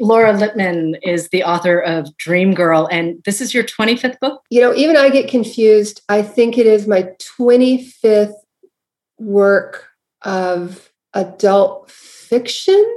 Laura Lippman is the author of Dream Girl, and this is your 25th book? You know, even I get confused. I think it is my 25th work of adult fiction.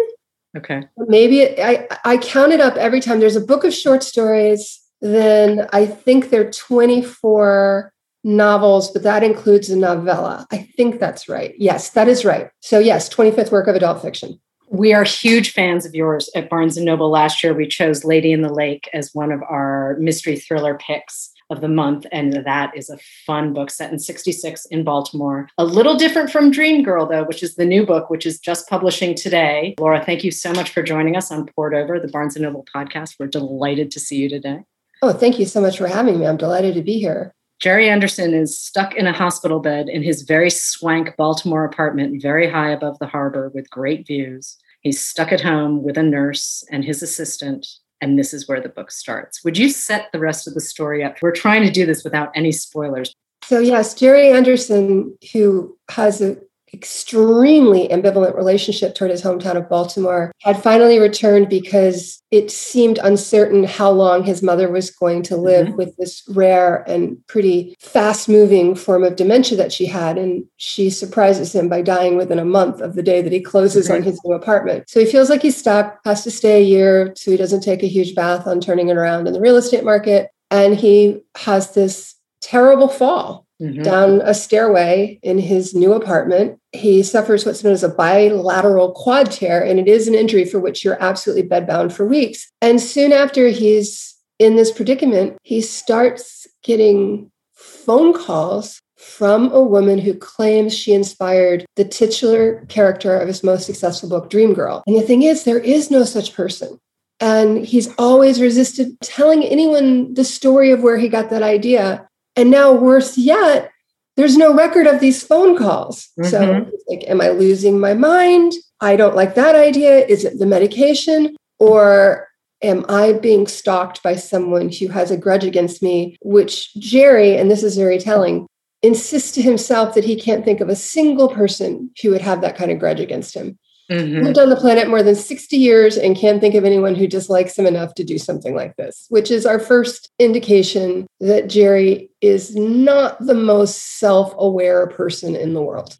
Okay. Maybe it, I, I count it up every time. There's a book of short stories, then I think there are 24 novels, but that includes a novella. I think that's right. Yes, that is right. So, yes, 25th work of adult fiction. We are huge fans of yours at Barnes and Noble. Last year, we chose Lady in the Lake as one of our mystery thriller picks of the month. And that is a fun book set in 66 in Baltimore. A little different from Dream Girl, though, which is the new book, which is just publishing today. Laura, thank you so much for joining us on Poured Over, the Barnes and Noble podcast. We're delighted to see you today. Oh, thank you so much for having me. I'm delighted to be here. Jerry Anderson is stuck in a hospital bed in his very swank Baltimore apartment, very high above the harbor with great views. He's stuck at home with a nurse and his assistant, and this is where the book starts. Would you set the rest of the story up? We're trying to do this without any spoilers. So, yes, Jerry Anderson, who has a extremely ambivalent relationship toward his hometown of Baltimore, had finally returned because it seemed uncertain how long his mother was going to live mm-hmm. with this rare and pretty fast moving form of dementia that she had. And she surprises him by dying within a month of the day that he closes mm-hmm. on his new apartment. So he feels like he's stuck, has to stay a year so he doesn't take a huge bath on turning it around in the real estate market. And he has this terrible fall mm-hmm. down a stairway in his new apartment. He suffers what's known as a bilateral quad tear, and it is an injury for which you're absolutely bedbound for weeks. And soon after he's in this predicament, he starts getting phone calls from a woman who claims she inspired the titular character of his most successful book, Dream Girl. And the thing is, there is no such person. And he's always resisted telling anyone the story of where he got that idea and now, worse yet, there's no record of these phone calls. Mm-hmm. So, like, am I losing my mind? I don't like that idea. Is it the medication? Or am I being stalked by someone who has a grudge against me? Which Jerry, and this is very telling, insists to himself that he can't think of a single person who would have that kind of grudge against him. Mm-hmm. Lived on the planet more than 60 years and can't think of anyone who dislikes him enough to do something like this, which is our first indication that Jerry is not the most self aware person in the world.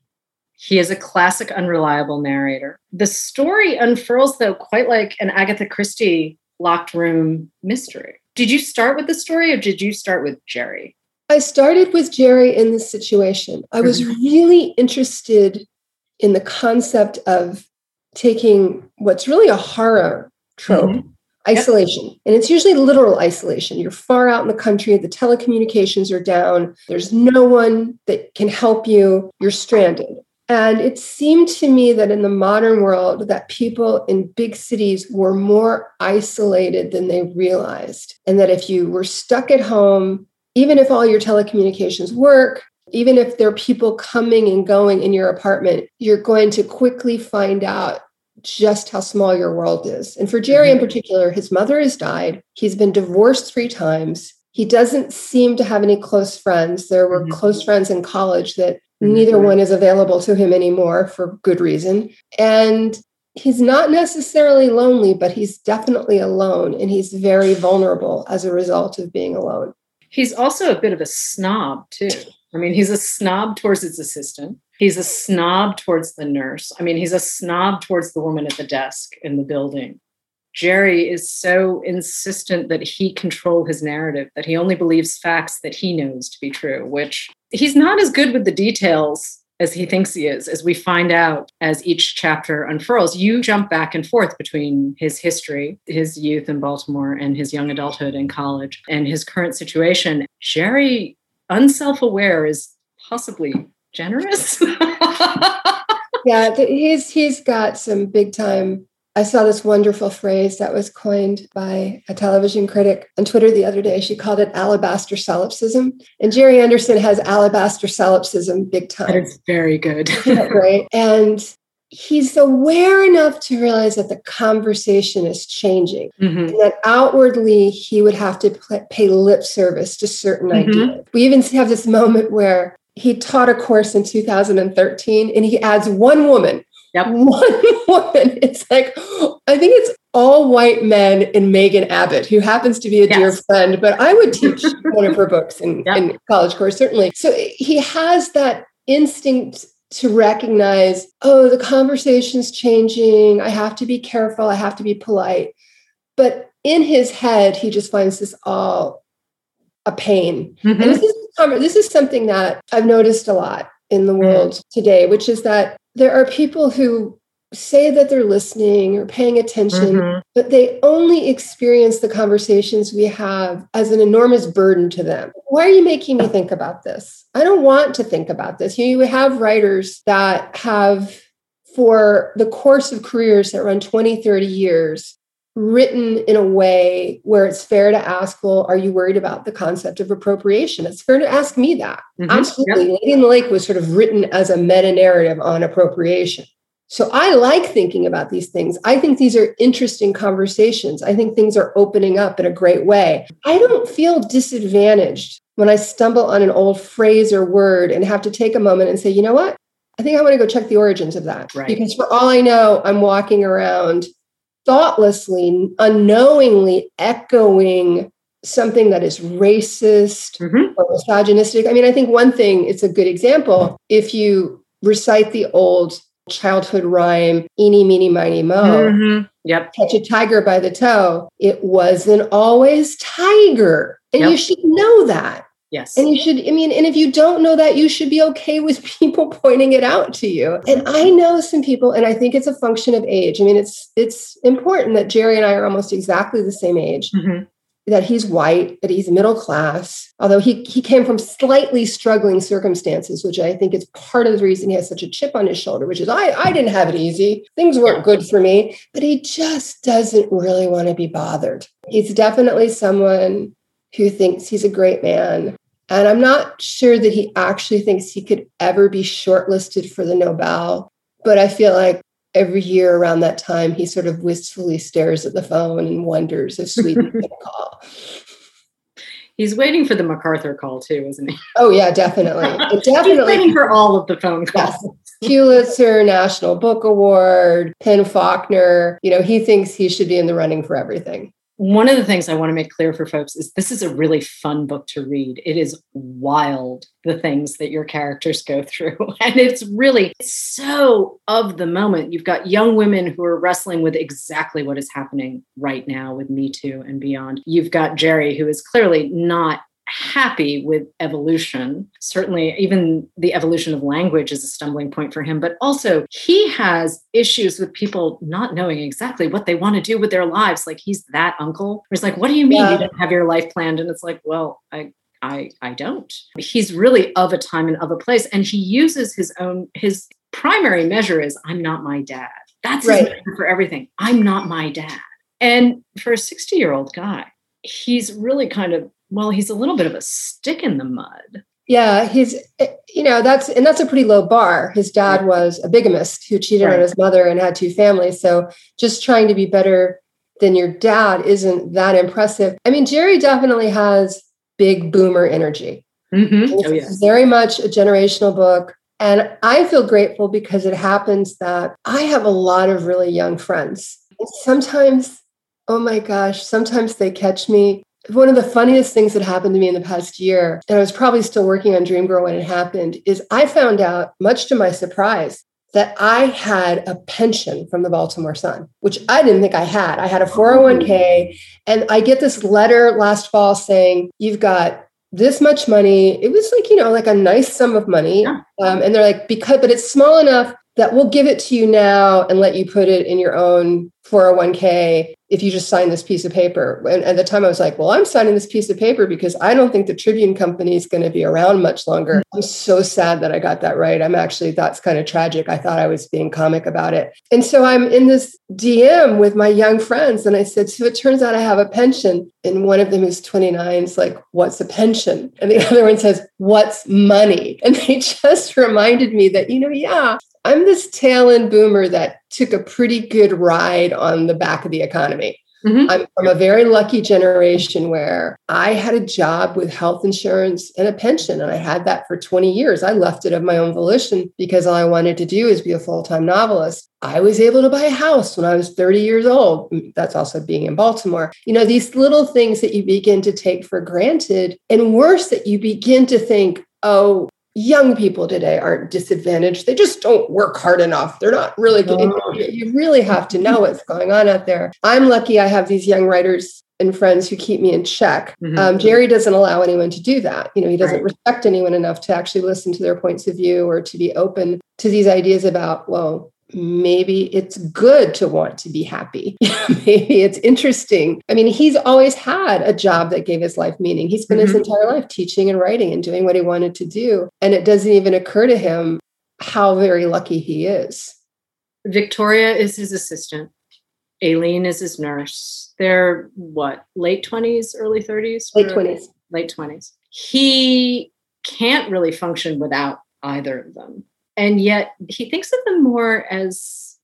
He is a classic unreliable narrator. The story unfurls, though, quite like an Agatha Christie locked room mystery. Did you start with the story or did you start with Jerry? I started with Jerry in this situation. I was mm-hmm. really interested in the concept of taking what's really a horror trope. Mm-hmm. Isolation. Yep. And it's usually literal isolation. You're far out in the country, the telecommunications are down, there's no one that can help you, you're stranded. And it seemed to me that in the modern world that people in big cities were more isolated than they realized. And that if you were stuck at home, even if all your telecommunications work, even if there are people coming and going in your apartment, you're going to quickly find out just how small your world is. And for Jerry in mm-hmm. particular, his mother has died. He's been divorced three times. He doesn't seem to have any close friends. There were mm-hmm. close friends in college that mm-hmm. neither one is available to him anymore for good reason. And he's not necessarily lonely, but he's definitely alone. And he's very vulnerable as a result of being alone. He's also a bit of a snob, too. I mean, he's a snob towards his assistant. He's a snob towards the nurse. I mean, he's a snob towards the woman at the desk in the building. Jerry is so insistent that he control his narrative, that he only believes facts that he knows to be true, which he's not as good with the details as he thinks he is, as we find out as each chapter unfurls. You jump back and forth between his history, his youth in Baltimore, and his young adulthood in college, and his current situation. Jerry unself aware is possibly generous. yeah, he's he's got some big time. I saw this wonderful phrase that was coined by a television critic on Twitter the other day. She called it alabaster solipsism. And Jerry Anderson has alabaster solipsism big time. That is very good. right. And he's aware enough to realize that the conversation is changing mm-hmm. and that outwardly he would have to pay lip service to certain mm-hmm. ideas. We even have this moment where he taught a course in 2013 and he adds one woman Yep. one woman. It's like, I think it's all white men and Megan Abbott, who happens to be a yes. dear friend, but I would teach one of her books in, yep. in college course, certainly. So he has that instinct to recognize, oh, the conversation's changing. I have to be careful. I have to be polite. But in his head, he just finds this all a pain. Mm-hmm. And this is, this is something that I've noticed a lot in the mm-hmm. world mm-hmm. today, which is that there are people who say that they're listening or paying attention, mm-hmm. but they only experience the conversations we have as an enormous burden to them. Why are you making me think about this? I don't want to think about this. You have writers that have, for the course of careers that run 20, 30 years, written in a way where it's fair to ask, well, are you worried about the concept of appropriation? It's fair to ask me that. Mm-hmm. Absolutely. Yep. Lady in the Lake was sort of written as a meta narrative on appropriation. So I like thinking about these things. I think these are interesting conversations. I think things are opening up in a great way. I don't feel disadvantaged when I stumble on an old phrase or word and have to take a moment and say, you know what? I think I want to go check the origins of that. Right. Because for all I know, I'm walking around thoughtlessly, unknowingly echoing something that is racist mm-hmm. or misogynistic. I mean, I think one thing, it's a good example. If you recite the old childhood rhyme, eeny, meeny, miny, mo, mm-hmm. yep. catch a tiger by the toe, it wasn't always tiger. And yep. you should know that. Yes. And you should, I mean, and if you don't know that, you should be okay with people pointing it out to you. And I know some people, and I think it's a function of age. I mean, it's it's important that Jerry and I are almost exactly the same age. Mm-hmm. That he's white, that he's middle class, although he, he came from slightly struggling circumstances, which I think is part of the reason he has such a chip on his shoulder, which is I, I didn't have it easy. Things weren't good for me, but he just doesn't really want to be bothered. He's definitely someone who thinks he's a great man, and I'm not sure that he actually thinks he could ever be shortlisted for the Nobel. But I feel like every year around that time, he sort of wistfully stares at the phone and wonders if Sweden can call. He's waiting for the MacArthur call too, isn't he? Oh yeah, definitely. definitely. He's waiting for all of the phone calls. Yes. Pulitzer, National Book Award, PEN Faulkner. You know, he thinks he should be in the running for everything one of the things I want to make clear for folks is this is a really fun book to read. It is wild, the things that your characters go through. And it's really so of the moment. You've got young women who are wrestling with exactly what is happening right now with Me Too and beyond. You've got Jerry, who is clearly not happy with evolution. Certainly, even the evolution of language is a stumbling point for him, but also he has issues with people not knowing exactly what they want to do with their lives. Like he's that uncle. He's like, What do you mean yeah. you don't have your life planned? And it's like, Well, I, I, I don't. He's really of a time and of a place. And he uses his own, his primary measure is I'm not my dad. That's right. for everything. I'm not my dad. And for a 60 year old guy, he's really kind of well, he's a little bit of a stick in the mud. Yeah, he's you know that's and that's a pretty low bar. His dad was a bigamist who cheated right. on his mother and had two families. So just trying to be better than your dad isn't that impressive. I mean, Jerry definitely has big boomer energy. Mm-hmm. Oh, yes. very much a generational book. And I feel grateful because it happens that I have a lot of really young friends. Sometimes, oh my gosh, sometimes they catch me one of the funniest things that happened to me in the past year, and I was probably still working on Dream Girl when it happened, is I found out, much to my surprise, that I had a pension from the Baltimore Sun, which I didn't think I had. I had a 401k, and I get this letter last fall saying, You've got this much money. It was like, you know, like a nice sum of money. Yeah. Um, and they're like, because, but it's small enough that we'll give it to you now and let you put it in your own 401k if you just sign this piece of paper. And at the time, I was like, well, I'm signing this piece of paper because I don't think the Tribune Company is going to be around much longer. Mm-hmm. I'm so sad that I got that right. I'm actually, that's kind of tragic. I thought I was being comic about it. And so I'm in this DM with my young friends. And I said, so it turns out I have a pension. And one of them who's 29 is like, what's a pension? And the other one says, what's money? And they just reminded me that, you know, yeah, I'm this tail end boomer that took a pretty good ride on the back of the economy. Mm-hmm. I'm from a very lucky generation where I had a job with health insurance and a pension, and I had that for 20 years. I left it of my own volition because all I wanted to do is be a full time novelist. I was able to buy a house when I was 30 years old. That's also being in Baltimore. You know, these little things that you begin to take for granted, and worse, that you begin to think, oh, young people today aren't disadvantaged. They just don't work hard enough. They're not really getting, you really have to know what's going on out there. I'm lucky I have these young writers and friends who keep me in check. Mm-hmm. Um, Jerry doesn't allow anyone to do that. You know, he doesn't right. respect anyone enough to actually listen to their points of view or to be open to these ideas about, well, maybe it's good to want to be happy. maybe it's interesting. I mean, he's always had a job that gave his life meaning. He spent mm-hmm. his entire life teaching and writing and doing what he wanted to do. And it doesn't even occur to him how very lucky he is. Victoria is his assistant. Aileen is his nurse. They're what, late 20s, early 30s? Late 20s. Late 20s. He can't really function without either of them and yet he thinks of them more as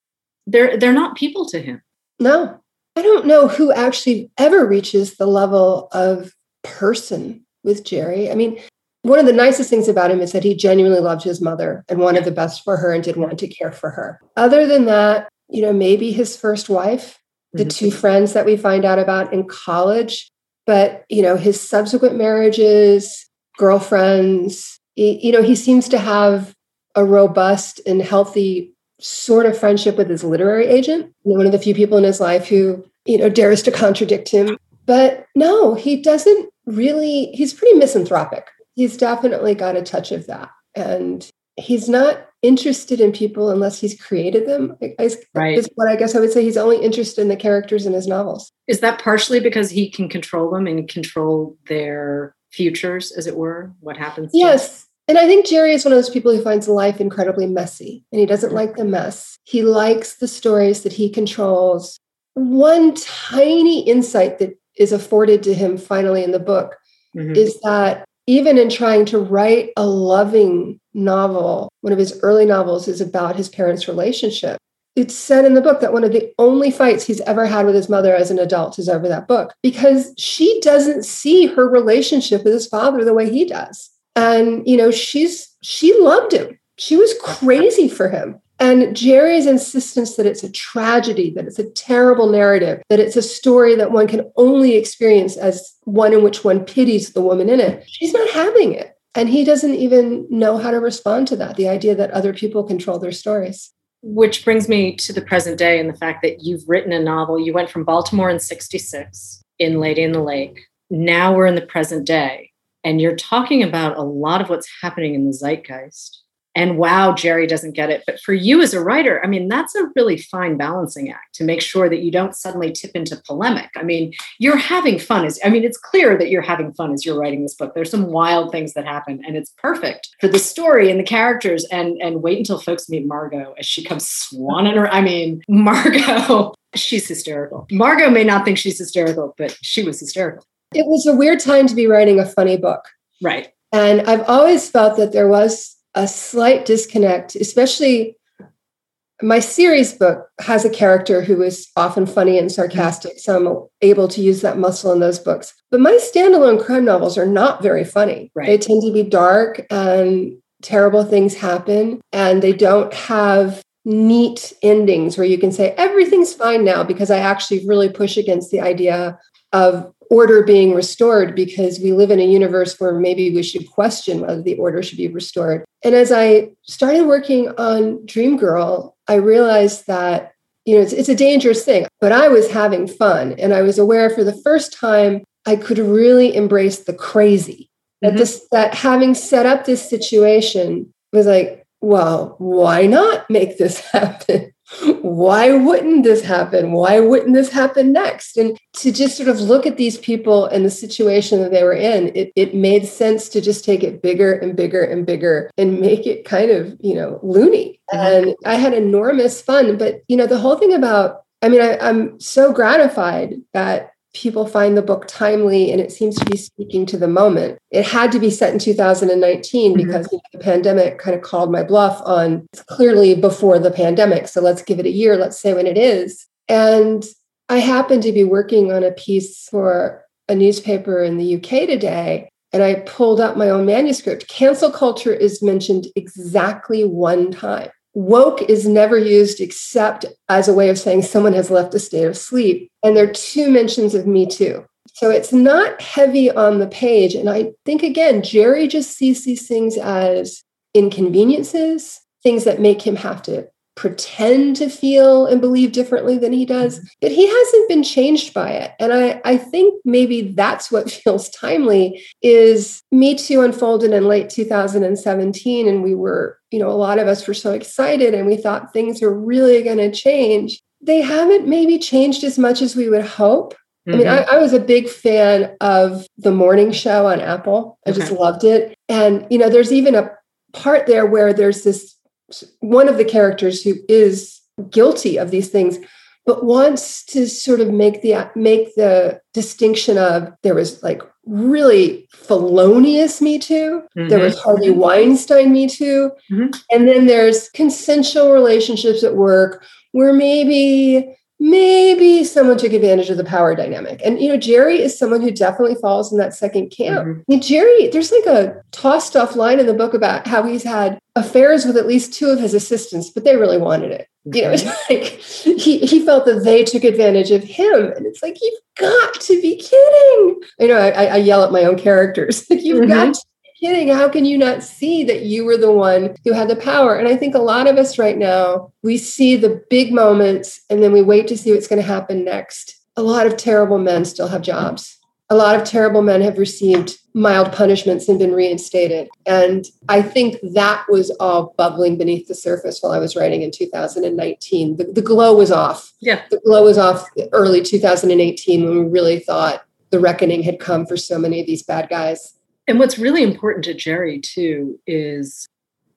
they're they're not people to him. No. I don't know who actually ever reaches the level of person with jerry. I mean one of the nicest things about him is that he genuinely loved his mother and wanted the best for her and did want to care for her. Other than that you know maybe his first wife the mm-hmm. two friends that we find out about in college but you know his subsequent marriages girlfriends you know he seems to have a robust and healthy sort of friendship with his literary agent, one of the few people in his life who, you know, dares to contradict him. But no, he doesn't really, he's pretty misanthropic. He's definitely got a touch of that. And he's not interested in people unless he's created them. I, right. Is what I guess I would say. He's only interested in the characters in his novels. Is that partially because he can control them and control their futures, as it were? What happens? Yes. And I think Jerry is one of those people who finds life incredibly messy and he doesn't like the mess. He likes the stories that he controls. One tiny insight that is afforded to him finally in the book mm-hmm. is that even in trying to write a loving novel, one of his early novels is about his parents' relationship. It's said in the book that one of the only fights he's ever had with his mother as an adult is over that book because she doesn't see her relationship with his father the way he does and you know she's she loved him. She was crazy for him. And jerry's insistence that it's a tragedy that it's a terrible narrative that it's a story that one can only experience as one in which one pities the woman in it she's not having it. And he doesn't even know how to respond to that the idea that other people control their stories. Which brings me to the present day and the fact that you've written a novel. You went from baltimore in 66 in lady in the lake. Now we're in the present day and you're talking about a lot of what's happening in the zeitgeist. And wow, Jerry doesn't get it. But for you as a writer, I mean, that's a really fine balancing act to make sure that you don't suddenly tip into polemic. I mean, you're having fun. As, I mean, it's clear that you're having fun as you're writing this book. There's some wild things that happen, and it's perfect for the story and the characters. And and wait until folks meet Margot as she comes swanning her. I mean, Margot, she's hysterical. Margot may not think she's hysterical, but she was hysterical. It was a weird time to be writing a funny book. Right. And I've always felt that there was a slight disconnect, especially my series book has a character who is often funny and sarcastic. So I'm able to use that muscle in those books. But my standalone crime novels are not very funny. Right. They tend to be dark and terrible things happen, and they don't have neat endings where you can say everything's fine now because I actually really push against the idea of order being restored because we live in a universe where maybe we should question whether the order should be restored. And as I started working on Dream Girl, I realized that you know it's, it's a dangerous thing, but I was having fun and I was aware for the first time I could really embrace the crazy. That mm-hmm. this that having set up this situation was like, well, why not make this happen? Why wouldn't this happen? Why wouldn't this happen next? And to just sort of look at these people and the situation that they were in, it, it made sense to just take it bigger and bigger and bigger and make it kind of, you know, loony. And I had enormous fun. But, you know, the whole thing about, I mean, I, I'm so gratified that people find the book timely and it seems to be speaking to the moment. It had to be set in 2019 mm-hmm. because you know, the pandemic kind of called my bluff on clearly before the pandemic. So let's give it a year, let's say when it is. And I happened to be working on a piece for a newspaper in the UK today, and I pulled up my own manuscript. Cancel culture is mentioned exactly one time. Woke is never used except as a way of saying someone has left a state of sleep. And there are two mentions of Me Too. So it's not heavy on the page. And I think, again, Jerry just sees these things as inconveniences, things that make him have to pretend to feel and believe differently than he does, mm-hmm. but he hasn't been changed by it. And I, I think maybe that's what feels timely is Me Too unfolded in late 2017. And we were, you know, a lot of us were so excited and we thought things are really going to change. They haven't maybe changed as much as we would hope. I mean, I, mm-hmm. I, was a big fan of the morning show on Apple. I okay. just loved it. And, you know, there's even a part there where there's this one of the characters who is guilty of these things but wants to sort of make the make the distinction of there was like really felonious me too mm-hmm. there was harvey weinstein me too mm-hmm. and then there's consensual relationships at work where maybe maybe someone took advantage of the power dynamic. And, you know, Jerry is someone who definitely falls in that second camp. Mm-hmm. I mean, Jerry, there's like a tossed off line in the book about how he's had affairs with at least two of his assistants, but they really wanted it. You know, it's like he, he felt that they took advantage of him. And it's like, you've got to be kidding. You know, I, I yell at my own characters. Like, you've mm-hmm. got to kidding. How can you not see that you were the one who had the power? And I think a lot of us right now, we see the big moments and then we wait to see what's going to happen next. A lot of terrible men still have jobs. A lot of terrible men have received mild punishments and been reinstated. And I think that was all bubbling beneath the surface while I was writing in 2019. The, the glow was off. Yeah. The glow was off early 2018 when we really thought the reckoning had come for so many of these bad guys. And what's really important to Jerry, too, is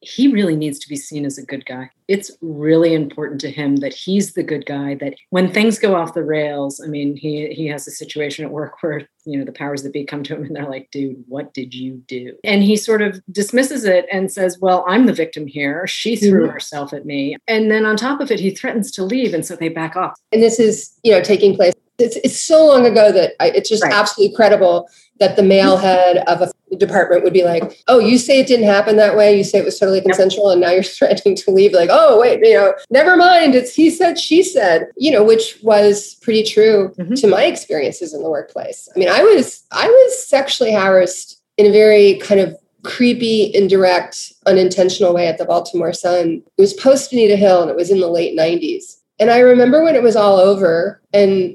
he really needs to be seen as a good guy. It's really important to him that he's the good guy, that when things go off the rails, I mean, he he has a situation at work where, you know, the powers that be come to him and they're like, dude, what did you do? And he sort of dismisses it and says, Well, I'm the victim here. She threw mm-hmm. herself at me. And then on top of it, he threatens to leave. And so they back off. And this is, you know, taking place. It's, it's so long ago that I, it's just right. absolutely credible that the male head of a department would be like, "Oh, you say it didn't happen that way. You say it was totally consensual, yep. and now you're threatening to leave." Like, "Oh, wait, you know, never mind. It's he said, she said." You know, which was pretty true mm-hmm. to my experiences in the workplace. I mean, I was I was sexually harassed in a very kind of creepy, indirect, unintentional way at the Baltimore Sun. It was post Anita Hill, and it was in the late '90s. And I remember when it was all over, and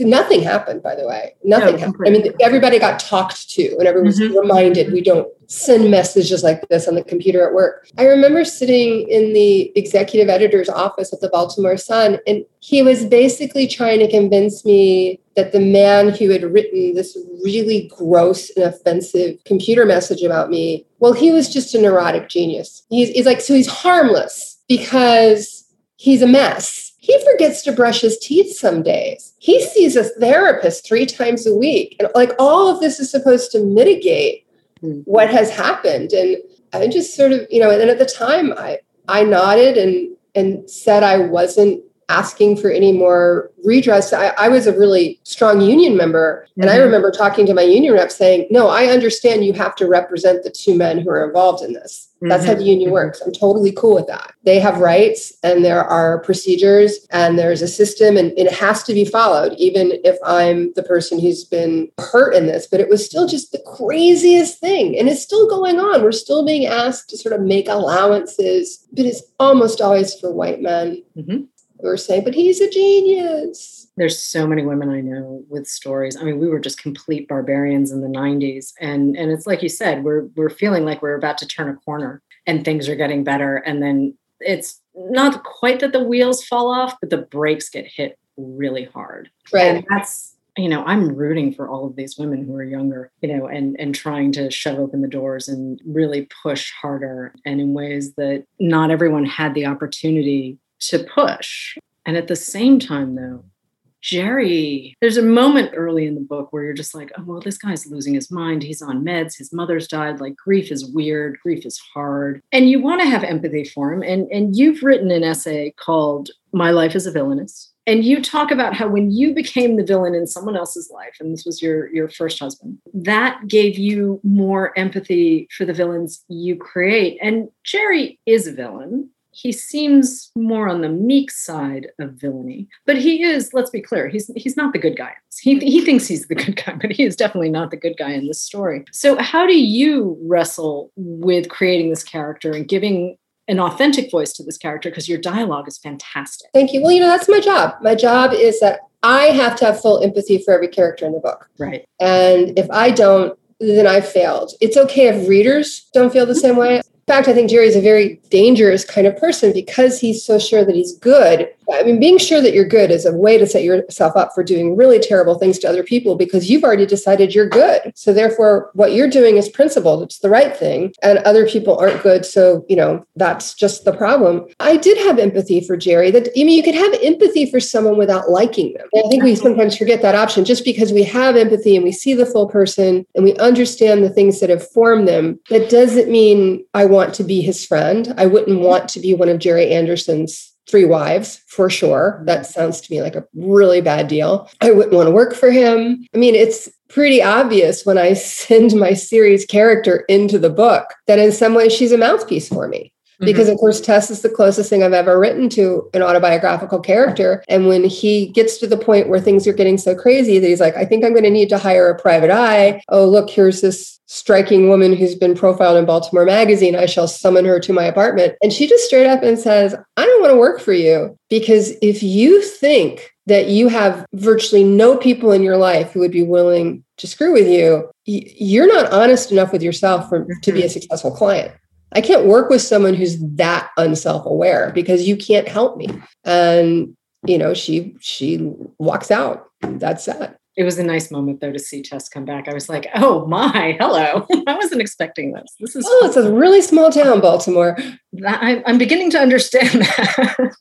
nothing happened by the way. Nothing no, happened i mean everybody got talked to and everyone was mm-hmm. reminded we don't send messages like this on the computer at work. I remember sitting in the executive editor's office at the baltimore sun and he was basically trying to convince me that the man who had written this really gross and offensive computer message about me well he was just a neurotic genius. He's, he's like so he's harmless because he's a mess he forgets to brush his teeth some days. He sees a therapist three times a week. And like all of this is supposed to mitigate mm-hmm. what has happened. And I just sort of, you know, and then at the time I I nodded and and said I wasn't asking for any more redress. I, I, was a really strong union member. And mm-hmm. I remember talking to my union rep saying, No, I understand you have to represent the two men who are involved in this. That's mm-hmm. how the union works. I'm totally cool with that. They have rights and there are procedures and there's a system and it has to be followed, even if I'm the person who's been hurt in this. But it was still just the craziest thing. And it's still going on. We're still being asked to sort of make allowances, but it's almost always for white men. Mm-hmm are saying, but he's a genius. There's so many women I know with stories. I mean, we were just complete barbarians in the 90s. And and it's like you said, we're we're feeling like we're about to turn a corner and things are getting better. And then it's not quite that the wheels fall off, but the brakes get hit really hard. Right. And that's you know i'm rooting for all of these women who are younger you know and and trying to shove open the doors and really push harder and in ways that not everyone had the opportunity to push. And at the same time, though, Jerry, there's a moment early in the book where you're just like, oh, well, this guy's losing his mind. He's on meds. His mother's died. Like, grief is weird. Grief is hard. And you want to have empathy for him. And, and you've written an essay called My Life as a Villainess. and you talk about how when you became the villain in someone else's life and this was your your first husband that gave you more empathy for the villains you create and jerry is a villain he seems more on the meek side of villainy but he is let's be clear he's he's not the good guy he, he thinks he's the good guy but he is definitely not the good guy in this story so how do you wrestle with creating this character and giving an authentic voice to this character because your dialogue is fantastic. Thank you. Well, you know, that's my job. My job is that I have to have full empathy for every character in the book. Right. And if I don't, then I failed. It's okay if readers don't feel the same way fact, I think Jerry is a very dangerous kind of person because he's so sure that he's good. I mean, being sure that you're good is a way to set yourself up for doing really terrible things to other people because you've already decided you're good. So, therefore, what you're doing is principled, it's the right thing, and other people aren't good. So, you know, that's just the problem. I did have empathy for Jerry. That I mean, you could have empathy for someone without liking them. And I think we sometimes forget that option just because we have empathy and we see the full person and we understand the things that have formed them. That doesn't mean I want to be his friend. I wouldn't want to be one of Jerry Anderson's three wives for sure. That sounds to me like a really bad deal. I wouldn't want to work for him. I mean, it's pretty obvious when I send my series character into the book that in some ways she's a mouthpiece for me. Mm-hmm. Because of course Tess is the closest thing I've ever written to an autobiographical character. And when he gets to the point where things are getting so crazy that he's like, I think I'm going to need to hire a private eye. Oh, look, here's this striking woman who's been profiled in Baltimore Magazine. I shall summon her to my apartment. And she just straight up and says, I don't want to work for you because if you think that you have virtually no people in your life who would be willing to screw with you, you're not honest enough with yourself for, to be a mm-hmm. successful client. I can't work with someone who's that unself-aware because you can't help me. And you know, she she walks out. That's that. It was a nice moment though to see Tess come back. I was like, oh my, hello. I wasn't expecting this. This is Oh, it's a really small town, Baltimore. I'm beginning to understand that.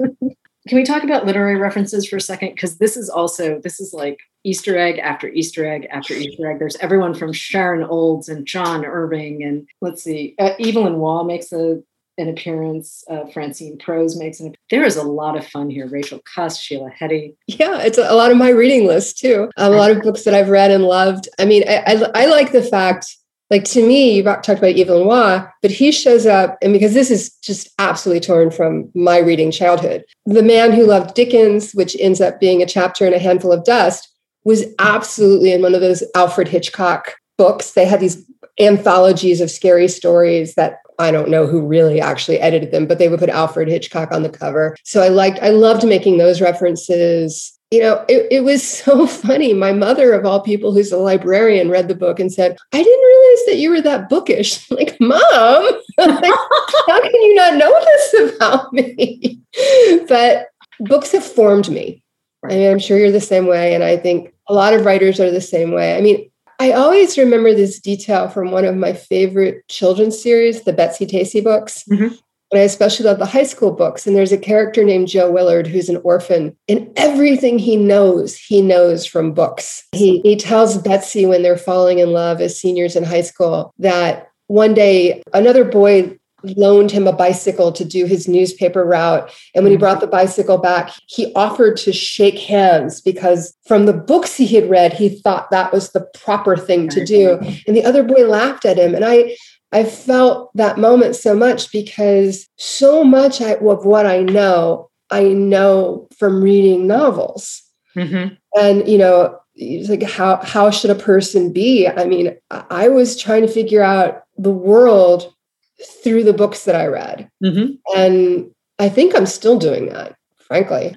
Can we talk about literary references for a second? Because this is also this is like Easter egg after Easter egg after Easter egg. There's everyone from Sharon Olds and John Irving, and let's see, uh, Evelyn Waugh makes a an appearance. Uh, Francine Prose makes an. appearance. There is a lot of fun here. Rachel Cusk, Sheila Heti. Yeah, it's a, lot of my reading list too. Um, a lot of books that I've read and loved. I mean, I, I, I like the fact like to me, you talked about Evelyn Waugh, but he shows up, and because this is just absolutely torn from my reading childhood, The Man Who Loved Dickens, which ends up being a chapter in A Handful of Dust, was absolutely in one of those Alfred Hitchcock books. They had these anthologies of scary stories that I don't know who really actually edited them, but they would put Alfred Hitchcock on the cover. So I liked, I loved making those references you know, it, it, was so funny. My mother, of all people, who's a librarian, read the book and said, I didn't realize that you were that bookish. Like, Mom, like, how can you not know this about me? but books have formed me. I mean, I'm sure you're the same way. And I think a lot of writers are the same way. I mean, I always remember this detail from one of my favorite children's series, the Betsy Tacy books. Mm-hmm. And I especially love the high school books. And there's a character named Joe Willard who's an orphan. And everything he knows, he knows from books. He, he tells Betsy when they're falling in love as seniors in high school that one day another boy loaned him a bicycle to do his newspaper route. And when he brought the bicycle back, he offered to shake hands because from the books he had read, he thought that was the proper thing to do. And the other boy laughed at him. And I, I felt that moment so much because so much of what I know, I know from reading novels. Mm-hmm. And, you know, it's like how how should a person be? I mean, I was trying to figure out the world through the books that I read. Mm-hmm. And I think I'm still doing that, frankly.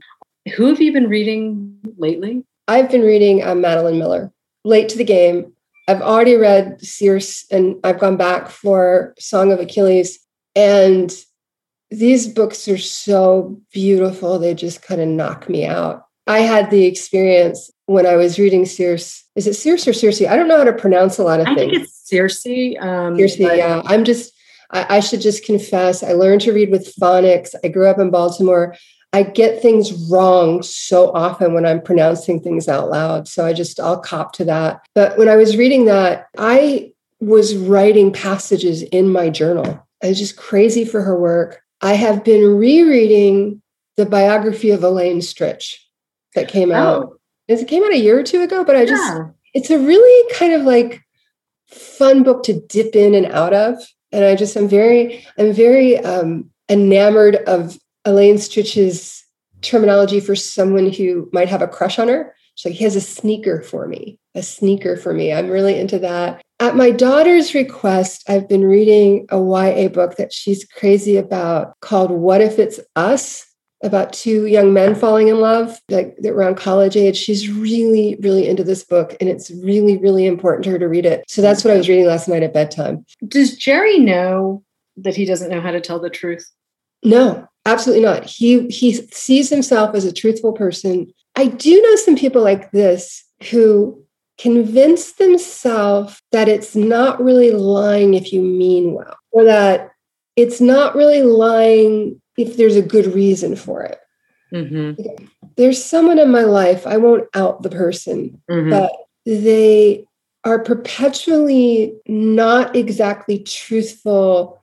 Who have you been reading lately? I've been reading uh, Madeline Miller, Late to the Game. I've already read Circe and I've gone back for Song of Achilles. And these books are so beautiful. They just kind of knock me out. I had the experience when I was reading Circe. Is it Circe or Circe? I don't know how to pronounce a lot of I things. I think it's Circe. Um, Circe, yeah. I'm just, I, I should just confess, I learned to read with phonics. I grew up in Baltimore. I get things wrong so often when I'm pronouncing things out loud. So I just, I'll cop to that. But when I was reading that, I was writing passages in my journal. I was just crazy for her work. I have been rereading the biography of Elaine Stritch. that came out. Oh. It came out a year or two ago, but I just, yeah. it's a really kind of like fun book to dip in and out of. And I just, I'm very, I'm very um, enamored of Elaine Stritch's terminology for someone who might have a crush on her. She's like, he has a sneaker for me, a sneaker for me. I'm really into that. At my daughter's request, I've been reading a YA book that she's crazy about called What If It's Us? About two young men falling in love, like around college age. She's really, really into this book, and it's really, really important to her to read it. So that's what I was reading last night at bedtime. Does Jerry know that he doesn't know how to tell the truth? No, absolutely not. He he sees himself as a truthful person. I do know some people like this who convince themselves that it's not really lying if you mean well, or that it's not really lying if there's a good reason for it. Mm-hmm. There's someone in my life, I won't out the person, mm-hmm. but they are perpetually not exactly truthful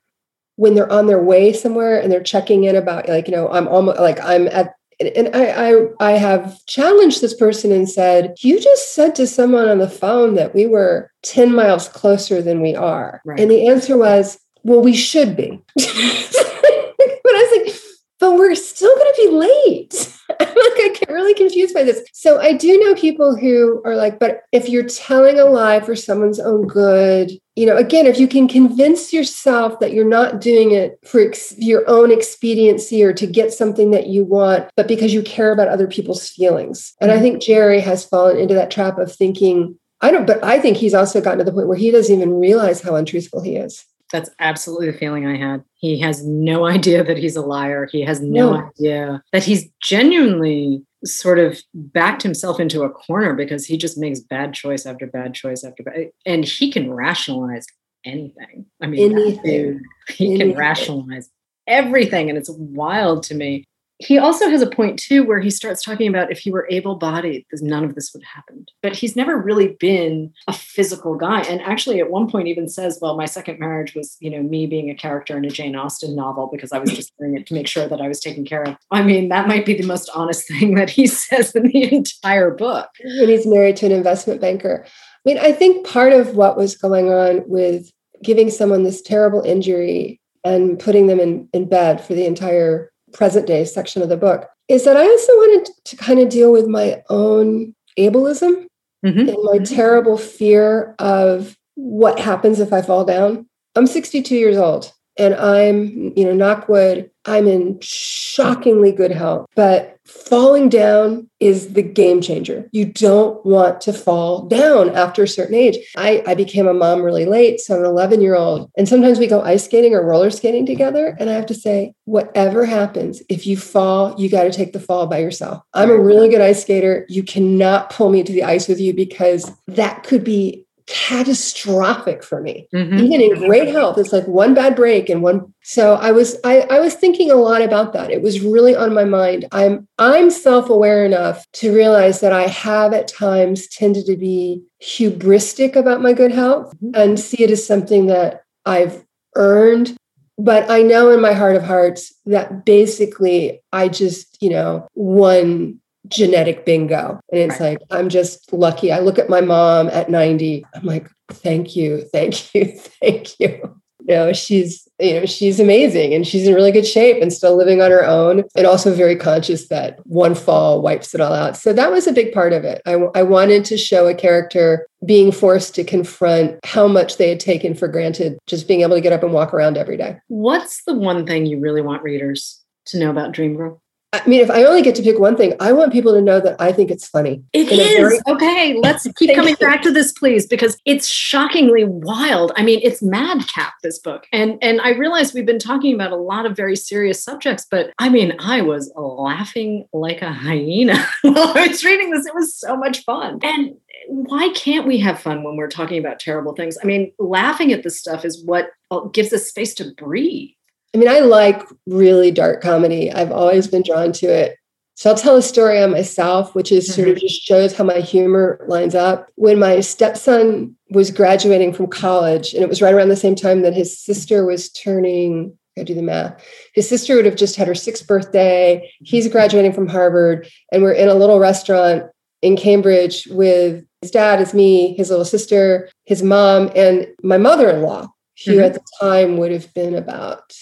when they're on their way somewhere and they're checking in about like you know i'm almost like i'm at and I, I I have challenged this person and said, you just said to someone on the phone that we were 10 miles closer than we are. Right. And the answer was, well, we should be. but I was like, but we're still going to be late. I'm like, I get really confused by this. So I do know people who are like, but if you're telling a lie for someone's own good, you know, again, if you can convince yourself that you're not doing it for ex- your own expediency or to get something that you want, but because you care about other people's feelings. And I mm-hmm. think Jerry has fallen into that trap of thinking, I don't, but I think he's also gotten to the point where he doesn't even realize how untruthful he is. That's absolutely the feeling I had. He has no idea that he's a liar. He has no, no. idea that he's genuinely sort of backed himself into a corner because he just makes bad choice after bad choice after bad and he can rationalize anything. I mean, anything. He anything. can rationalize everything and it's wild to me he also has a point too where he starts talking about if he were able-bodied none of this would happen but he's never really been a physical guy. And actually at one point even says well my second marriage was you know me being a character in a jane austen novel because i was just doing it to make sure that i was taken care of. I mean that might be the most honest thing that he says in the entire book. And he's married to an investment banker. I mean i think part of what was going on with giving someone this terrible injury and putting them in, in bed for the entire present day section of the book is that I also wanted to kind of deal with my own ableism mm-hmm. and my terrible fear of what happens if I fall down. I'm 62 years old and I'm, you know, knock wood, I'm in shockingly good health. But falling down is the game changer. You don't want to fall down after a certain age. I, I became a mom really late. So I'm an 11 year old. And sometimes we go ice skating or roller skating together. And I have to say, whatever happens, if you fall, you got to take the fall by yourself. I'm a really good ice skater. You cannot pull me to the ice with you because that could be catastrophic for me mm-hmm. even in great health it's like one bad break and one so i was I, I was thinking a lot about that it was really on my mind i'm i'm self-aware enough to realize that i have at times tended to be hubristic about my good health mm-hmm. and see it as something that i've earned but i know in my heart of hearts that basically i just you know won genetic bingo. And it's right. like, I'm just lucky. I look at my mom at 90. I'm like, thank you, thank you, thank you. You know, she's, you know, she's amazing and she's in really good shape and still living on her own and also very conscious that one fall wipes it all out. So that was a big part of it. I, I wanted to show a character being forced to confront how much they had taken for granted, just being able to get up and walk around every day. What's the one thing you really want readers to know about Dream Girl? I mean, if I only get to pick one thing, I want people to know that I think it's funny. It is. Very- okay, let's keep coming back to this, please, because it's shockingly wild. I mean, it's madcap, this book. And and I realize we've been talking about a lot of very serious subjects, but I mean, I was laughing like a hyena while I was reading this. It was so much fun. And why can't we have fun when we're talking about terrible things? I mean, laughing at this stuff is what uh, gives us space to breathe. I mean, I like really dark comedy. I've always been drawn to it. So I'll tell a story on myself, which is sort of mm-hmm. just shows how my humor lines up. When my stepson was graduating from college, and it was right around the same time that his sister was turning I do the math. His sister would have just had her sixth birthday. He's graduating from Harvard, and we're in a little restaurant in Cambridge with his dad, is me, his little sister, his mom, and my mother-in-law, who mm-hmm. at the time would have been about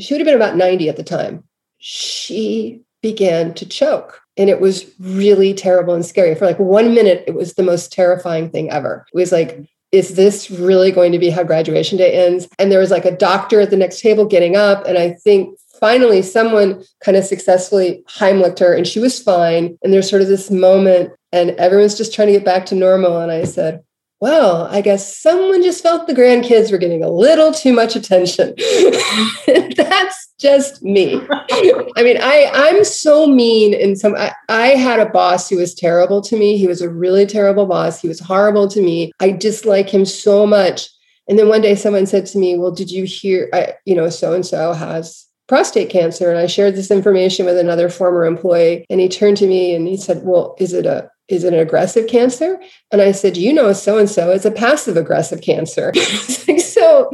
she would have been about 90 at the time. She began to choke. And it was really terrible and scary. For like one minute, it was the most terrifying thing ever. It was like, is this really going to be how graduation day ends? And there was like a doctor at the next table getting up. And I think finally someone kind of successfully Heimlicked her and she was fine. And there's sort of this moment and everyone's just trying to get back to normal. And I said, well, I guess someone just felt the grandkids were getting a little too much attention. That's just me. I mean, I I'm so mean in some I, I had a boss who was terrible to me. He was a really terrible boss. He was horrible to me. I dislike him so much. And then one day someone said to me, "Well, did you hear I, you know, so and so has prostate cancer?" And I shared this information with another former employee, and he turned to me and he said, "Well, is it a is it an aggressive cancer? And I said, you know, so and so is a passive aggressive cancer. so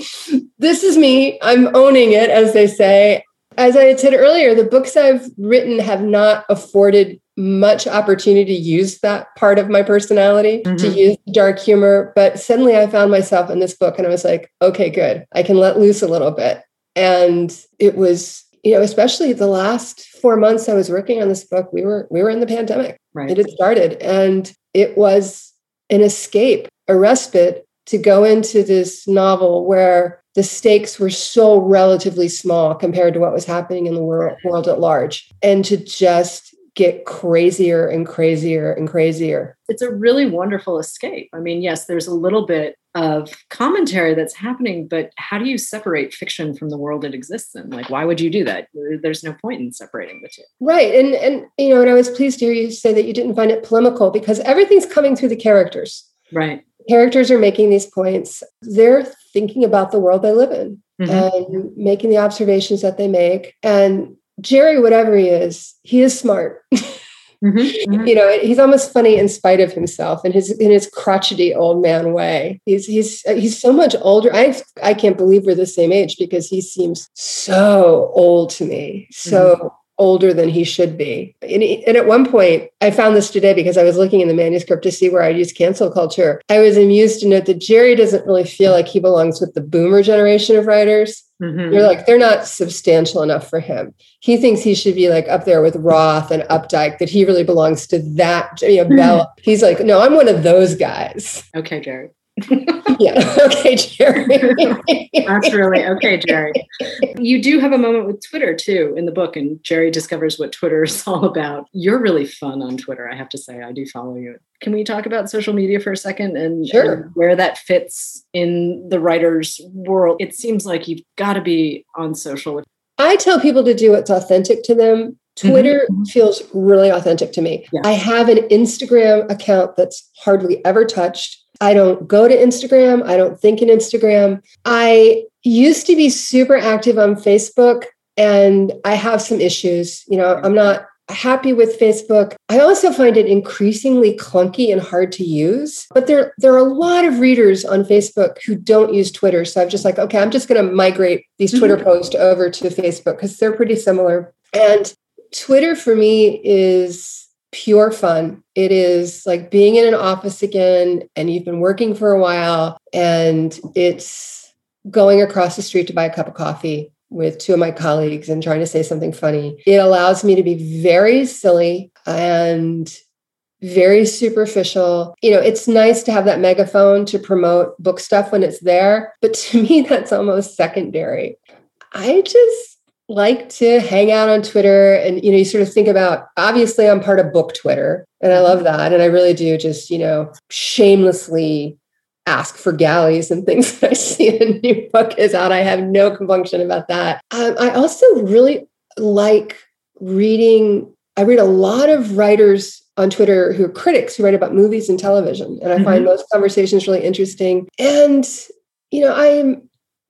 this is me. I'm owning it, as they say. As I had said earlier, the books I've written have not afforded much opportunity to use that part of my personality, mm-hmm. to use dark humor. But suddenly I found myself in this book and I was like, okay, good. I can let loose a little bit. And it was you know, especially the last four months I was working on this book, we were we were in the pandemic. Right. It had started, and it was an escape, a respite to go into this novel where the stakes were so relatively small compared to what was happening in the world, world at large, and to just get crazier and crazier and crazier. It's a really wonderful escape. I mean, yes, there's a little bit of commentary that's happening, but how do you separate fiction from the world it exists in? Like, why would you do that? There's no point in separating the two. Right. And and you know, and I was pleased to hear you say that you didn't find it polemical because everything's coming through the characters. Right. Characters are making these points. They're thinking about the world they live in mm-hmm. and making the observations that they make. And Jerry, whatever he is, he is smart. Mm-hmm, mm-hmm. You know, he's almost funny in spite of himself in his in his crotchety old man way. He's he's he's so much older. I I can't believe we're the same age because he seems so old to me. So mm-hmm older than he should be. And, and, at one point, I found this today because I was looking in the manuscript to see where I use cancel culture. I was amused to note that Jerry doesn't really feel like he belongs with the boomer generation of writers. Mm-hmm. You're like, they're not substantial enough for him. He thinks he should be like up there with Roth and Updike, that he really belongs to that, you know, Bell. He's like, no, I'm one of those guys. Okay, Jerry yeah. Okay, Jerry. That's really okay, Jerry. You do have a moment with Twitter too in the book, and Jerry discovers what Twitter is all about. You're really fun on Twitter, I have to say. I do follow you. Can we talk about social media for a second and, sure. and where that fits in the writer's world? It seems like you've got to be on social. I tell people to do what's authentic to them. Twitter mm-hmm. feels really authentic to me. Yeah. I have an Instagram account that's hardly ever touched. I don't go to Instagram. I don't think in Instagram. I used to be super active on Facebook and I have some issues. You know, I'm not happy with Facebook. I also find it increasingly clunky and hard to use. But there, there are a lot of readers on Facebook who don't use Twitter. So I'm just like, okay, I'm just going to migrate these mm-hmm. Twitter posts over to Facebook because they're pretty similar. And Twitter for me is pure fun. It is like being in an office again and you've been working for a while and it's going across the street to buy a cup of coffee with two of my colleagues and trying to say something funny. It allows me to be very silly and very superficial. You know, it's nice to have that megaphone to promote book stuff when it's there, but to me, that's almost secondary. I just like to hang out on Twitter and you know you sort of think about obviously I'm part of book Twitter and I love that and I really do just you know shamelessly ask for galleys and things that I see a new book is out. I have no compunction about that. Um, I also really like reading I read a lot of writers on Twitter who are critics who write about movies and television and I mm-hmm. find those conversations really interesting. And you know I'm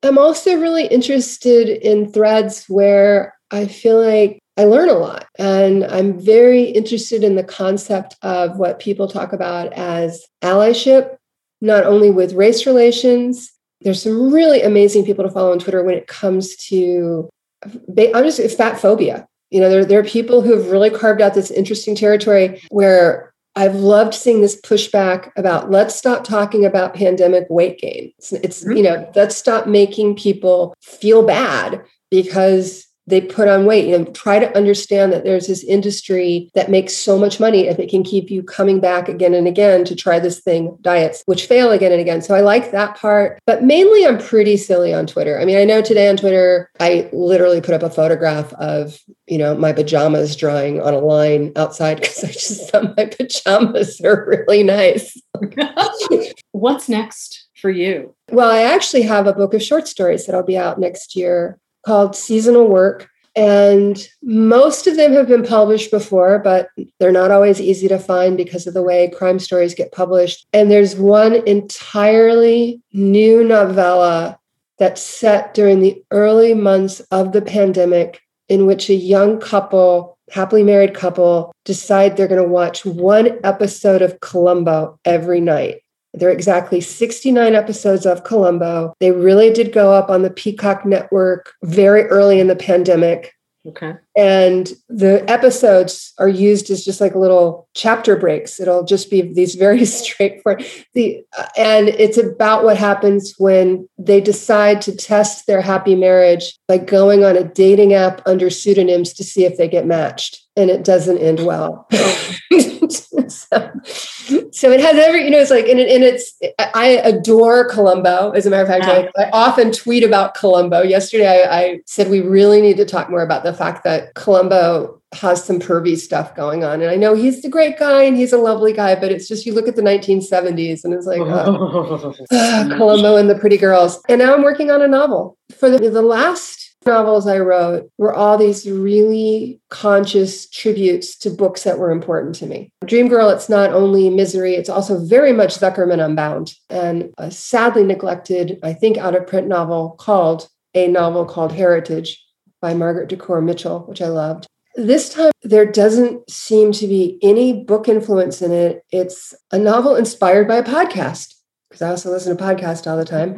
I'm also really interested in threads where I feel like I learn a lot. And I'm very interested in the concept of what people talk about as allyship, not only with race relations. There's some really amazing people to follow on Twitter when it comes to I'm just fat phobia. You know, there, there are people who have really carved out this interesting territory where I've loved seeing this pushback about let's stop talking about pandemic weight gain. It's, it's mm-hmm. you know, let's stop making people feel bad because they put on weight. You know, try to understand that there's this industry that makes so much money if it can keep you coming back again and again to try this thing, diets, which fail again and again. So I like that part. But mainly I'm pretty silly on Twitter. I mean, I know today on Twitter, I literally put up a photograph of, you know, my pajamas drying on a line outside because I just thought my pajamas are really nice. What's next for you? Well, I actually have a book of short stories that'll be out next year called Seasonal Work. And most of them have been published before, but they're not always easy to find because of the way crime stories get published. And there's one entirely new novella that's set during the early months of the pandemic, in which a young couple, happily married couple, decide they're going to watch one episode of Columbo every night. There are exactly 69 episodes of Columbo. They really did go up on the Peacock network very early in the pandemic. Okay. And the episodes are used as just like little chapter breaks. It'll just be these very straightforward. The and it's about what happens when they decide to test their happy marriage by going on a dating app under pseudonyms to see if they get matched and it doesn't end well. Oh. so, so, it has every, you know, it's like, and, it, and it's, I adore Columbo. As a matter of fact, I, I, often tweet about Columbo. Yesterday, I, I said we really need to talk more about the fact that Columbo has some pervy stuff going on. And I know he's the great guy and he's a lovely guy, but it's just you look at the 1970s and it's like uh, uh, Columbo and the pretty girls. And now I'm working on a novel. For the, the last novels I wrote were all these really conscious tributes to books that were important to me. Dream Girl, it's not only misery, it's also very much Zuckerman Unbound and a sadly neglected, I think, out of print novel called A Novel Called Heritage by Margaret Dukore Mitchell, which I loved. This time, there doesn't seem to be any book influence in it. It's a novel inspired by a podcast because I also listen to podcasts all the time.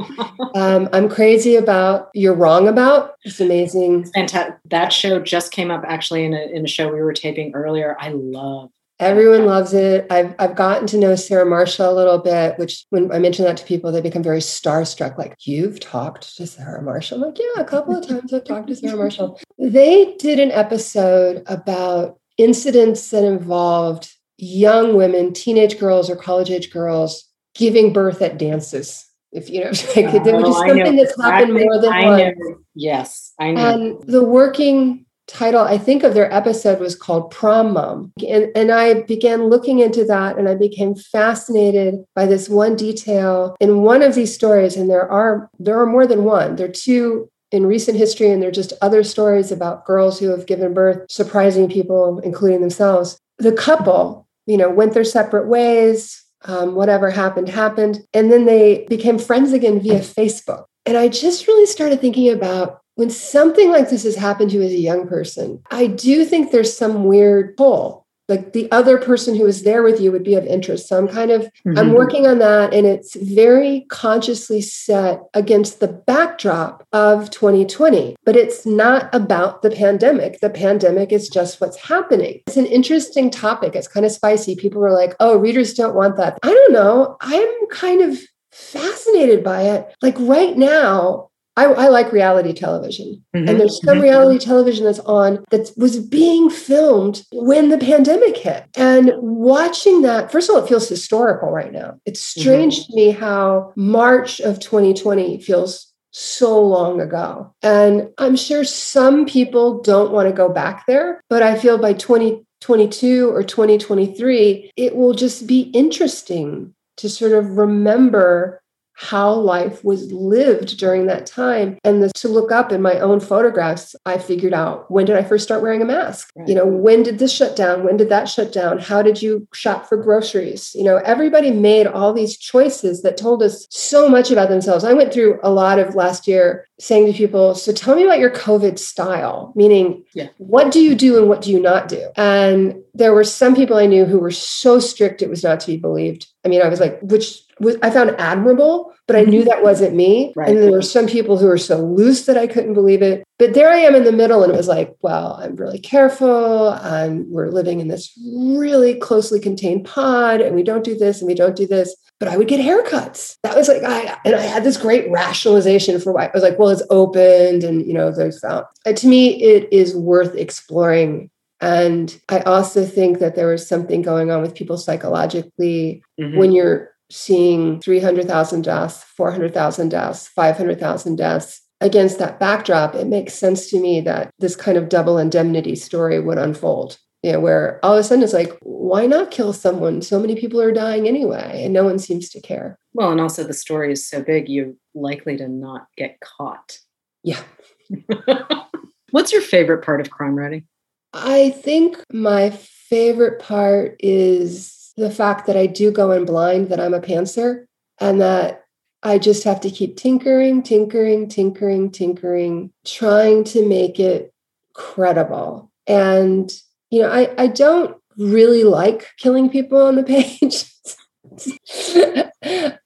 Um, I'm crazy about You're Wrong About. It's amazing. Fantastic. That show just came up actually in a, in a show we were taping earlier. I love Everyone loves it. I've I've gotten to know Sarah Marshall a little bit, which when I mention that to people, they become very starstruck. Like, you've talked to Sarah Marshall? I'm like, yeah, a couple of times I've talked to Sarah Marshall. They did an episode about incidents that involved young women, teenage girls or college age girls giving birth at dances. If you know, like oh, there was just something that's happened more than I once. Know. Yes, I know. And the working title, I think, of their episode was called Prom Mom. And, and I began looking into that and I became fascinated by this one detail in one of these stories. And there are there are more than one. There are two in recent history, and there are just other stories about girls who have given birth, surprising people, including themselves. The couple, you know, went their separate ways um, whatever happened, happened. And then they became friends again via Facebook. And I just really started thinking about when something like this has happened to you as a young person, I do think there's some weird pull like the other person who is there with you would be of interest. So i'm kind of mm-hmm. i'm working on that and it's very consciously set against the backdrop of 2020 but it's not about the pandemic. The pandemic is just what's happening. It's an interesting topic. It's kind of spicy. People are like oh readers don't want that. I don't know. I'm kind of fascinated by it. Like right now I, I, like reality television. Mm-hmm. And there's some mm-hmm. reality television that's on that was being filmed when the pandemic hit. And watching that, first of all, it feels historical right now. It's mm-hmm. strange to me how March of 2020 feels so long ago. And I'm sure some people don't want to go back there, but I feel by 2022 or 2023, it will just be interesting to sort of remember how life was lived during that time. And the, to look up in my own photographs, I figured out when did I first start wearing a mask? Right. You know, when did this shut down? When did that shut down? How did you shop for groceries? You know, everybody made all these choices that told us so much about themselves. I went through a lot of last year saying to people, so tell me about your COVID style, meaning yeah. what do you do and what do you not do? And there were some people I knew who were so strict it was not to be believed. I mean, I was like, which was I found admirable, but I knew that wasn't me. Right. And there were some people who were so loose that I couldn't believe it. But there I am in the middle, and it was like, well, I'm really careful. and we're living in this really closely contained pod, and we don't do this and we don't do this. But I would get haircuts. That was like I and I had this great rationalization for why I was like, well, it's opened, and you know, there's found. To me, it is worth exploring and I also think that there was something going on with people psychologically Mhm. when you're seeing 300,000 deaths, 400,000 deaths, 500,000 deaths. Against that backdrop, it makes sense to me that this kind of double indemnity story would unfold. You know, where all of a sudden it's like, why not kill someone? So many people are dying anyway, and no one seems to care. Well, and also the story is so big, you're likely to not get caught. Yeah. What's your favorite part of crime writing? I think my favorite part is the fact that I do go in blind, that I'm a pantser, and that I just have to keep tinkering, tinkering, tinkering, tinkering, trying to make it credible. And, you know, I, I don't really like killing people on the page.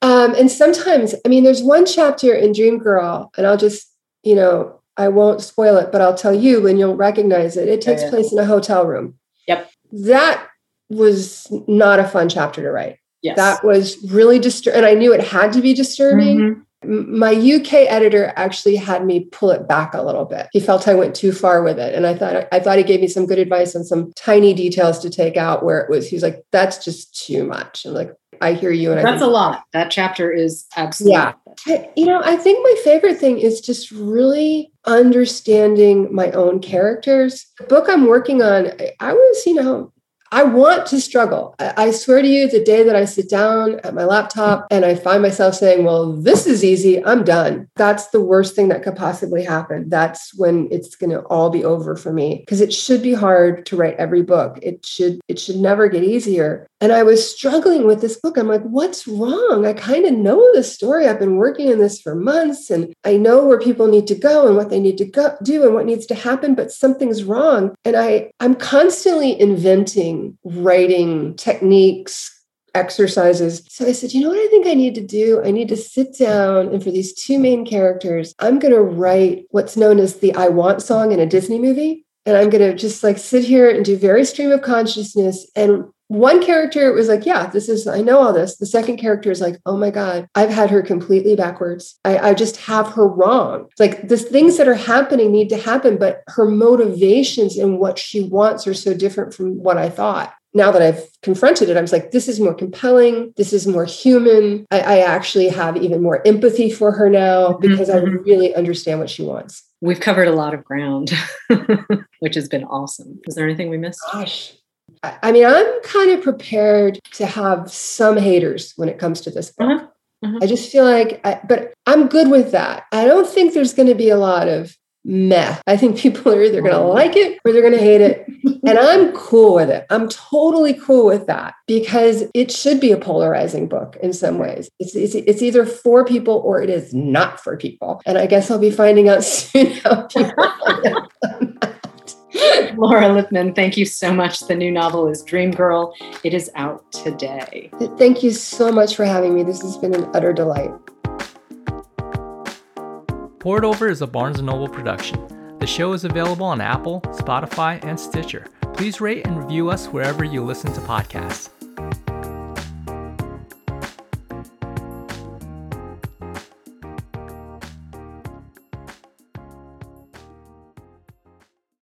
um, and sometimes, I mean, there's one chapter in Dream Girl, and I'll just, you know, I won't spoil it, but I'll tell you and you'll recognize it. It takes yeah. place in a hotel room. Yep. That was not a fun chapter to write. Yes. That was really disturbing. And I knew it had to be disturbing. Mhm. My UK editor actually had me pull it back a little bit. He felt I went too far with it. And I thought I thought he gave me some good advice on some tiny details to take out where it was, he's like, that's just too much. I'm like, I hear you. And I That's a lot. That chapter is absolutely. Yeah. I, you know, I think my favorite thing is just really understanding my own characters. The book I'm working on, I, I was, you know, I want to struggle. I, swear to you, the day that I sit down at my laptop and I find myself saying, well, this is easy, I'm done. That's the worst thing that could possibly happen. That's when it's going to all be over for me because it should be hard to write every book. It should, it should never get easier. And I was struggling with this book. I'm like, what's wrong? I kind of know the story. I've been working on this for months and I know where people need to go and what they need to go do and what needs to happen, but something's wrong. And I, I'm constantly inventing writing techniques, exercises. So I said, you know what I think I need to do? I need to sit down and for these two main characters, I'm going to write what's known as the I want song in a Disney movie. And I'm going to just like sit here and do very stream of consciousness. And one character was like, Yeah, this is, I know all this. The second character is like, Oh my God, I've had her completely backwards. I, I just have her wrong. It's like the things that are happening need to happen, but her motivations and what she wants are so different from what I thought now that I've confronted it, I was like, this is more compelling. This is more human. I, I actually have even more empathy for her now because I Mhm. really understand what she wants. We've covered a lot of ground, which has been awesome. Is there anything we missed? Gosh. I, mean, I'm kind of prepared to have some haters when it comes to this book. Uh-huh. Uh-huh. I just feel like, I, but I'm good with that. I don't think there's going to be a lot of meh. I think people are either going to like it or they're going to hate it. and I'm cool with it. I'm totally cool with that because it should be a polarizing book in some ways. It's, it's, it's either for people or it is not for people. And I guess I'll be finding out soon how people. Laura Lippman, thank you so much. The new novel is Dream Girl. It is out today. Thank you so much for having me. This has been an utter delight. Poured Over is a Barnes & Noble production. The show is available on Apple, Spotify, and Stitcher. Please rate and review us wherever you listen to podcasts.